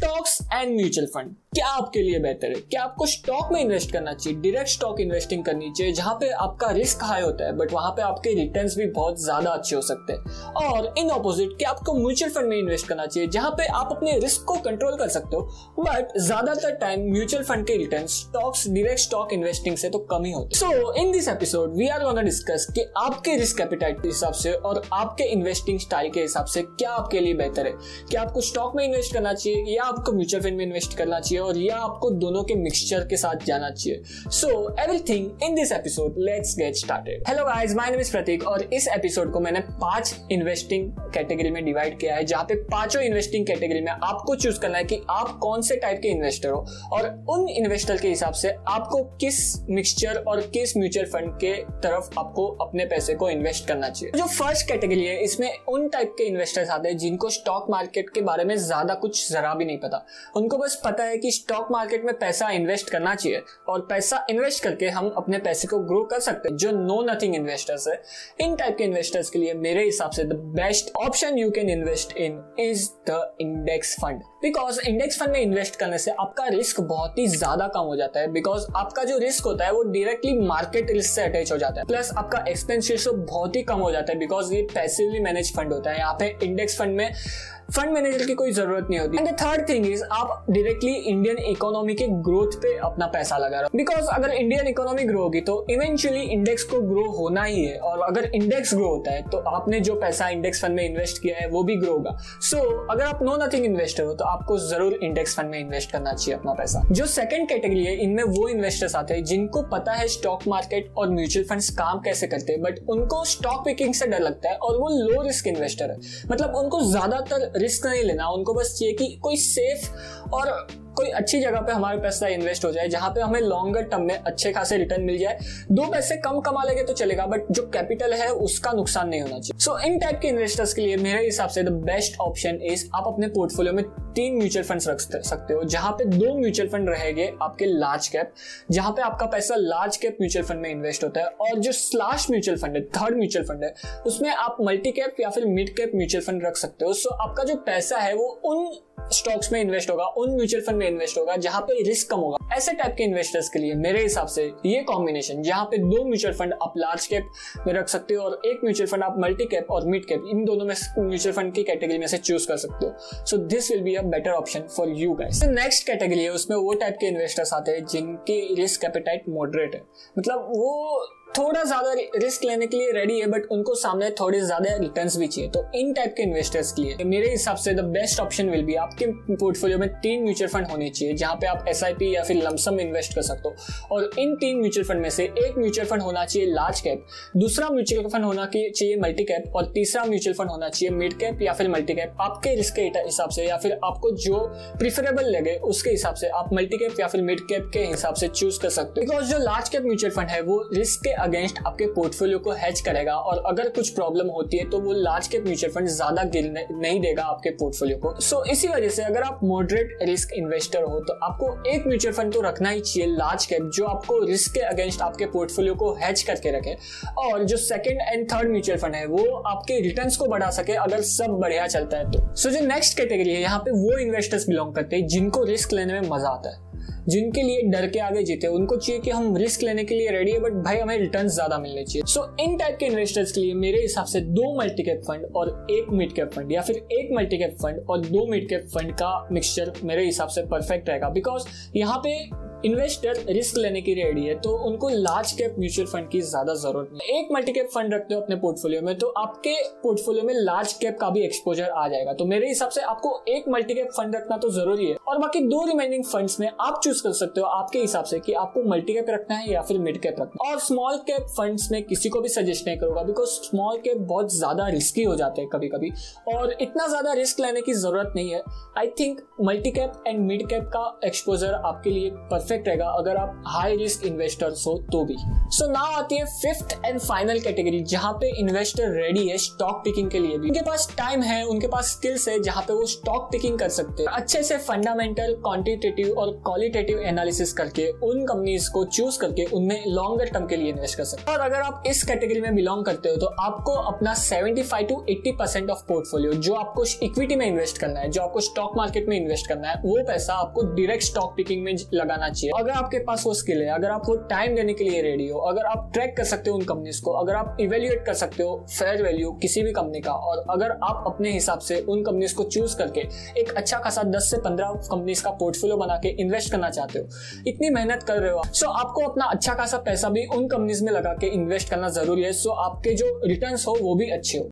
Stocks and mutual fund क्या आपके लिए बेहतर है? क्या आपको स्टॉक में इन्वेस्ट करना चाहिए? डायरेक्ट स्टॉक इन्वेस्टिंग करनी चाहिए, जहाँ पे आपका रिस्क हाई होता है बट वहाँ पे आपके रिटर्न्स भी बहुत ज़्यादा अच्छे हो सकते हैं। और इन ऑपोजिट क्या आपको म्यूचुअल फंड में इन्वेस्ट करना चाहिए, जहाँ पे आप अपने रिस्क को कंट्रोल कर सकते हो बट ज़्यादातर टाइम म्यूचुअल फंड के return stocks direct stock investing से तो कम ही होते so in this episode we are gonna discuss कि आपके रिस्क कैपिटाइट के हिसाब से और आपके इन्वेस्टिंग स्टाइल के हिसाब से क्या आपके लिए बेहतर है। क्या आपको स्टॉक में इन्वेस्ट करना चाहिए या आपको म्यूचुअल फंड में इन्वेस्ट करना चाहिए? और या आपको दोनों के मिक्सचर के साथ जाना चाहिए। So everything in this episode let's get started hello guys my name is Pratik और इस एपिसोड को मैंने पाँच इन्वेस्टिंग कैटेगरी में डिवाइड किया है, जहाँ पे पाँचों इन्वेस्टिंग कैटेगरी में आपको चूज़ करना है कि आप कौन से टाइप के इन्वेस्टर हो और उन इन्वेस्टर के हिसाब से आपको किस मिक्सचर और किस म्यूचुअल फंड के तरफ़ आपको अपने पैसे को इन्वेस्ट करना चाहिए। जो फ़र्स्ट कैटेगरी है, इसमें उन टाइप के इन्वेस्टर्स आते हैं जिनको स्टॉक मार्केट के बारे में ज़्यादा कुछ जरा भी नहीं पता। उनको बस पता है कि स्टॉक मार्केट में पैसा इन्वेस्ट करना चाहिए और पैसा इन्वेस्ट करके हम अपने पैसे को ग्रो कर सकते हैं, जो नो नथिंग इन्वेस्टर्स है। इन टाइप के इन्वेस्टर्स के लिए मेरे हिसाब से the best option you can invest in is the index fund because index fund में इन्वेस्ट करने से आपका रिस्क बहुत ही ज़्यादा कम हो जाता है। बिकॉज़ आपका जो रिस्क होता है वो डायरेक्टली मार्केट रिस्क से अटैच हो जाता है। प्लस आपका एक्सपेंस रेशो बहुत ही कम हो जाता है। बिकॉज़ ये पैसिवली मैनेज फंड होता है। यहाँ पे इंडेक्स फंड में फंड मैनेजर की कोई ज़रूरत नहीं होती। एंड थर्ड थिंग इज़ आप डायरेक्टली इंडियन इकोनॉमी के ग्रोथ पे अपना पैसा लगा रहे हो। बिकॉज़ अगर इंडियन इकोनॉमी ग्रो होगी तो इवेंचुअली इंडेक्स को ग्रो होना ही है। और अगर इंडेक्स ग्रो होता है तो आपने जो पैसा इंडेक्स फंड में इन्वेस्ट किया है वो भी ग्रो होगा। सो so, अगर आप नो नथिंग इन्वेस्टर हो तो आपको ज़रूर इंडेक्स फंड में इन्वेस्ट करना चाहिए अपना पैसा। जो सेकंड कैटेगरी है इनमें वो इन्वेस्टर्स आते हैं जिनको पता है स्टॉक मार्केट और म्यूचुअल फंड्स काम कैसे करते हैं बट उनको स्टॉक पिकिंग से डर लगता है और वो लो रिस्क इन्वेस्टर है। मतलब उनको ज़्यादातर रिस्क नहीं लेना उनको बस चाहिए कि कोई सेफ़ और कोई अच्छी जगह पे हमारे पैसा इन्वेस्ट हो जाए, जहाँ पे हमें लॉन्गर टर्म में अच्छे खासे रिटर्न मिल जाए। दो पैसे कम कमा लेंगे तो चलेगा बट जो कैपिटल है उसका नुकसान नहीं होना चाहिए। सो इन टाइप के इन्वेस्टर्स के लिए मेरे हिसाब से द बेस्ट ऑप्शन इज़ आप अपने पोर्टफोलियो में तीन म्यूचुअल फंड रख सकते हो, जहाँ पे दो म्यूचुअल फंड रहेंगे आपके लार्ज कैप जहाँ पे आपका पैसा लार्ज कैप म्यूचुअल फंड में इन्वेस्ट होता है। और जो स्लाश म्यूचुअल फंड है थर्ड म्यूचुअल फंड है, उसमें आप मल्टी कैप या फिर मिड कैप म्यूचुअल फंड रख सकते हो। सो आपका जो पैसा है वो उन स्टॉक्स में इन्वेस्ट होगा, उन म्यूचुअल फंड में इन्वेस्ट होगा, जहाँ पे रिस्क कम होगा। ऐसे टाइप के इन्वेस्टर्स के लिए मेरे हिसाब से ये कॉम्बिनेशन जहाँ पे दो म्यूचुअल फंड आप लार्ज कैप में रख सकते हो और एक म्यूचुअल फंड आप मल्टी कैप और मिड कैप इन दोनों में म्यूचुअल फंड की कैटेगरी में से चूज़ कर सकते हो। So this will be a better option for you guys next category है, उसमें वो टाइप के इन्वेस्टर्स आते हैं जिनकी रिस्क एपेटाइट मॉडरेट है। मतलब वो थोड़ा ज़्यादा रिस्क लेने के लिए रेडी है बट उनको सामने थोड़े ज़्यादा रिटर्न भी चाहिए। तो इन टाइप के इन्वेस्टर्स के लिए, मेरे हिसाब से the best option will be आपके पोर्टफोलियो में तीन म्यूचुअल फंड होने चाहिए, जहाँ पे आप एसआईपी या फिर लमसम इन्वेस्ट कर सकते हो। और इन तीन म्यूचुअल फंड में से एक म्यूचुअल फंड होना चाहिए लार्ज कैप दूसरा म्यूचुअल फंड होना चाहिए मल्टी कैप और तीसरा म्यूचुअल फंड होना चाहिए मिड कैप या फिर मल्टी कैप आपके रिस्क के हिसाब से या फिर आपको जो प्रिफरेबल लगे, उसके हिसाब से आप मल्टी कैप या फिर मिड कैप के हिसाब से चूज़ कर सकते हो। बिकॉज़ जो लार्ज कैप म्यूचुअल फंड है, वो रिस्क के अगेंस्ट आपके पोर्टफोलियो को हैच करेगा और अगर कुछ प्रॉब्लम होती है तो वो लार्ज कैप म्यूचुअल फंड ज़्यादा गिरने नहीं देगा आपके पोर्टफोलियो को। सो so, इसी वजह से अगर आप मॉडरेट रिस्क इन्वेस्टर हो तो आपको एक म्यूचुअल फंड तो रखना ही चाहिए लार्ज कैप जो आपको रिस्क के अगेंस्ट आपके पोर्टफोलियो को हैच करके रखे। और जो second and third mutual fund है वो आपके रिटर्न्स को बढ़ा सके अगर सब बढ़िया चलता है तो। सो so, जो नेक्स्ट कैटेगरी है यहाँ पे वो इन्वेस्टर्स बिलोंग करते हैं जिनको रिस्क लेने में मज़ा आता है। जिनके लिए डर के आगे जीते, उनको चाहिए कि हम रिस्क लेने के लिए रेडी है बट भाई हमें रिटर्न ज़्यादा मिलने चाहिए। सो इन टाइप के इन्वेस्टर्स के लिए मेरे हिसाब से दो मल्टी कैप फंड और एक मिड कैप फंड या फिर एक मल्टी कैप फंड और दो मिड कैप फंड का मिक्सचर मेरे हिसाब से परफेक्ट रहेगा। बिकॉज़ यहाँ पे इन्वेस्टर रिस्क लेने की रेडी है तो उनको लार्ज कैप म्यूचुअल फंड की ज़्यादा ज़रूरत नहीं एक मल्टी कैप फंड रखते हो अपने पोर्टफोलियो में तो आपके पोर्टफोलियो में लार्ज कैप का भी एक्सपोजर आ जाएगा। तो मेरे हिसाब से आपको एक मल्टी कैप फंड रखना तो ज़रूरी है। और बाकी दो रिमेनिंग फंड्स में आप चूज़ कर सकते हो आपके हिसाब से कि आपको मल्टी कैप रखना है या फिर मिड कैप रखना है। और स्मॉल कैप फंड्स में किसी को भी सजेस्ट नहीं करूँगा बिकॉज़ स्मॉल कैप बहुत ज़्यादा रिस्की हो जाते हैं कभी कभी और इतना ज़्यादा रिस्क लेने की ज़रूरत नहीं है। I think multi cap and mid cap का एक्सपोजर आपके लिए परफेक्ट परफेक्ट रहेगा अगर आप हाई रिस्क इन्वेस्टर्स हो तो भी। सो so, नाउ आती है फिफ्थ एंड फाइनल कैटेगरी जहाँ पे इन्वेस्टर रेडी है स्टॉक पिकिंग के लिए भी। उनके पास टाइम है उनके पास स्किल्स है जहाँ पे वो स्टॉक पिकिंग कर सकते हैं। अच्छे से फंडामेंटल क्वांटिटेटिव और क्वालिटेटिव एनालिसिस करके उन कंपनीज़ को चूज़ करके उनमें लॉन्गर टर्म के लिए इन्वेस्ट कर सकते और अगर आप इस कैटेगरी में बिलोंग करते हो तो आपको अपना 75 टू 80 परसेंट ऑफ़ पोर्टफोलियो जो आपको इक्विटी में इन्वेस्ट करना है जो आपको स्टॉक मार्केट में इन्वेस्ट करना है वो पैसा आपको डायरेक्ट स्टॉक पिकिंग में लगाना चाहिए। अगर आपके पास वो स्किल है, अगर आप वो टाइम देने के लिए रेडी हो, अगर आप ट्रैक कर सकते हो उन कंपनीज़ को, अगर आप इवेल्युएट कर सकते हो फेयर वैल्यू किसी भी कंपनी का, और अगर आप अपने हिसाब से उन कंपनीज़ को चूज़ करके एक अच्छा खासा 10 से 15 कंपनीज़ का पोर्टफोलियो बना के इन्वेस्ट करना चाहते हो, इतनी मेहनत कर रहे हो सो आपको अपना अच्छा खासा पैसा भी उन कंपनीज़ में लगा के इन्वेस्ट करना ज़रूरी है सो आपके जो रिटर्न हो वो भी अच्छे हो।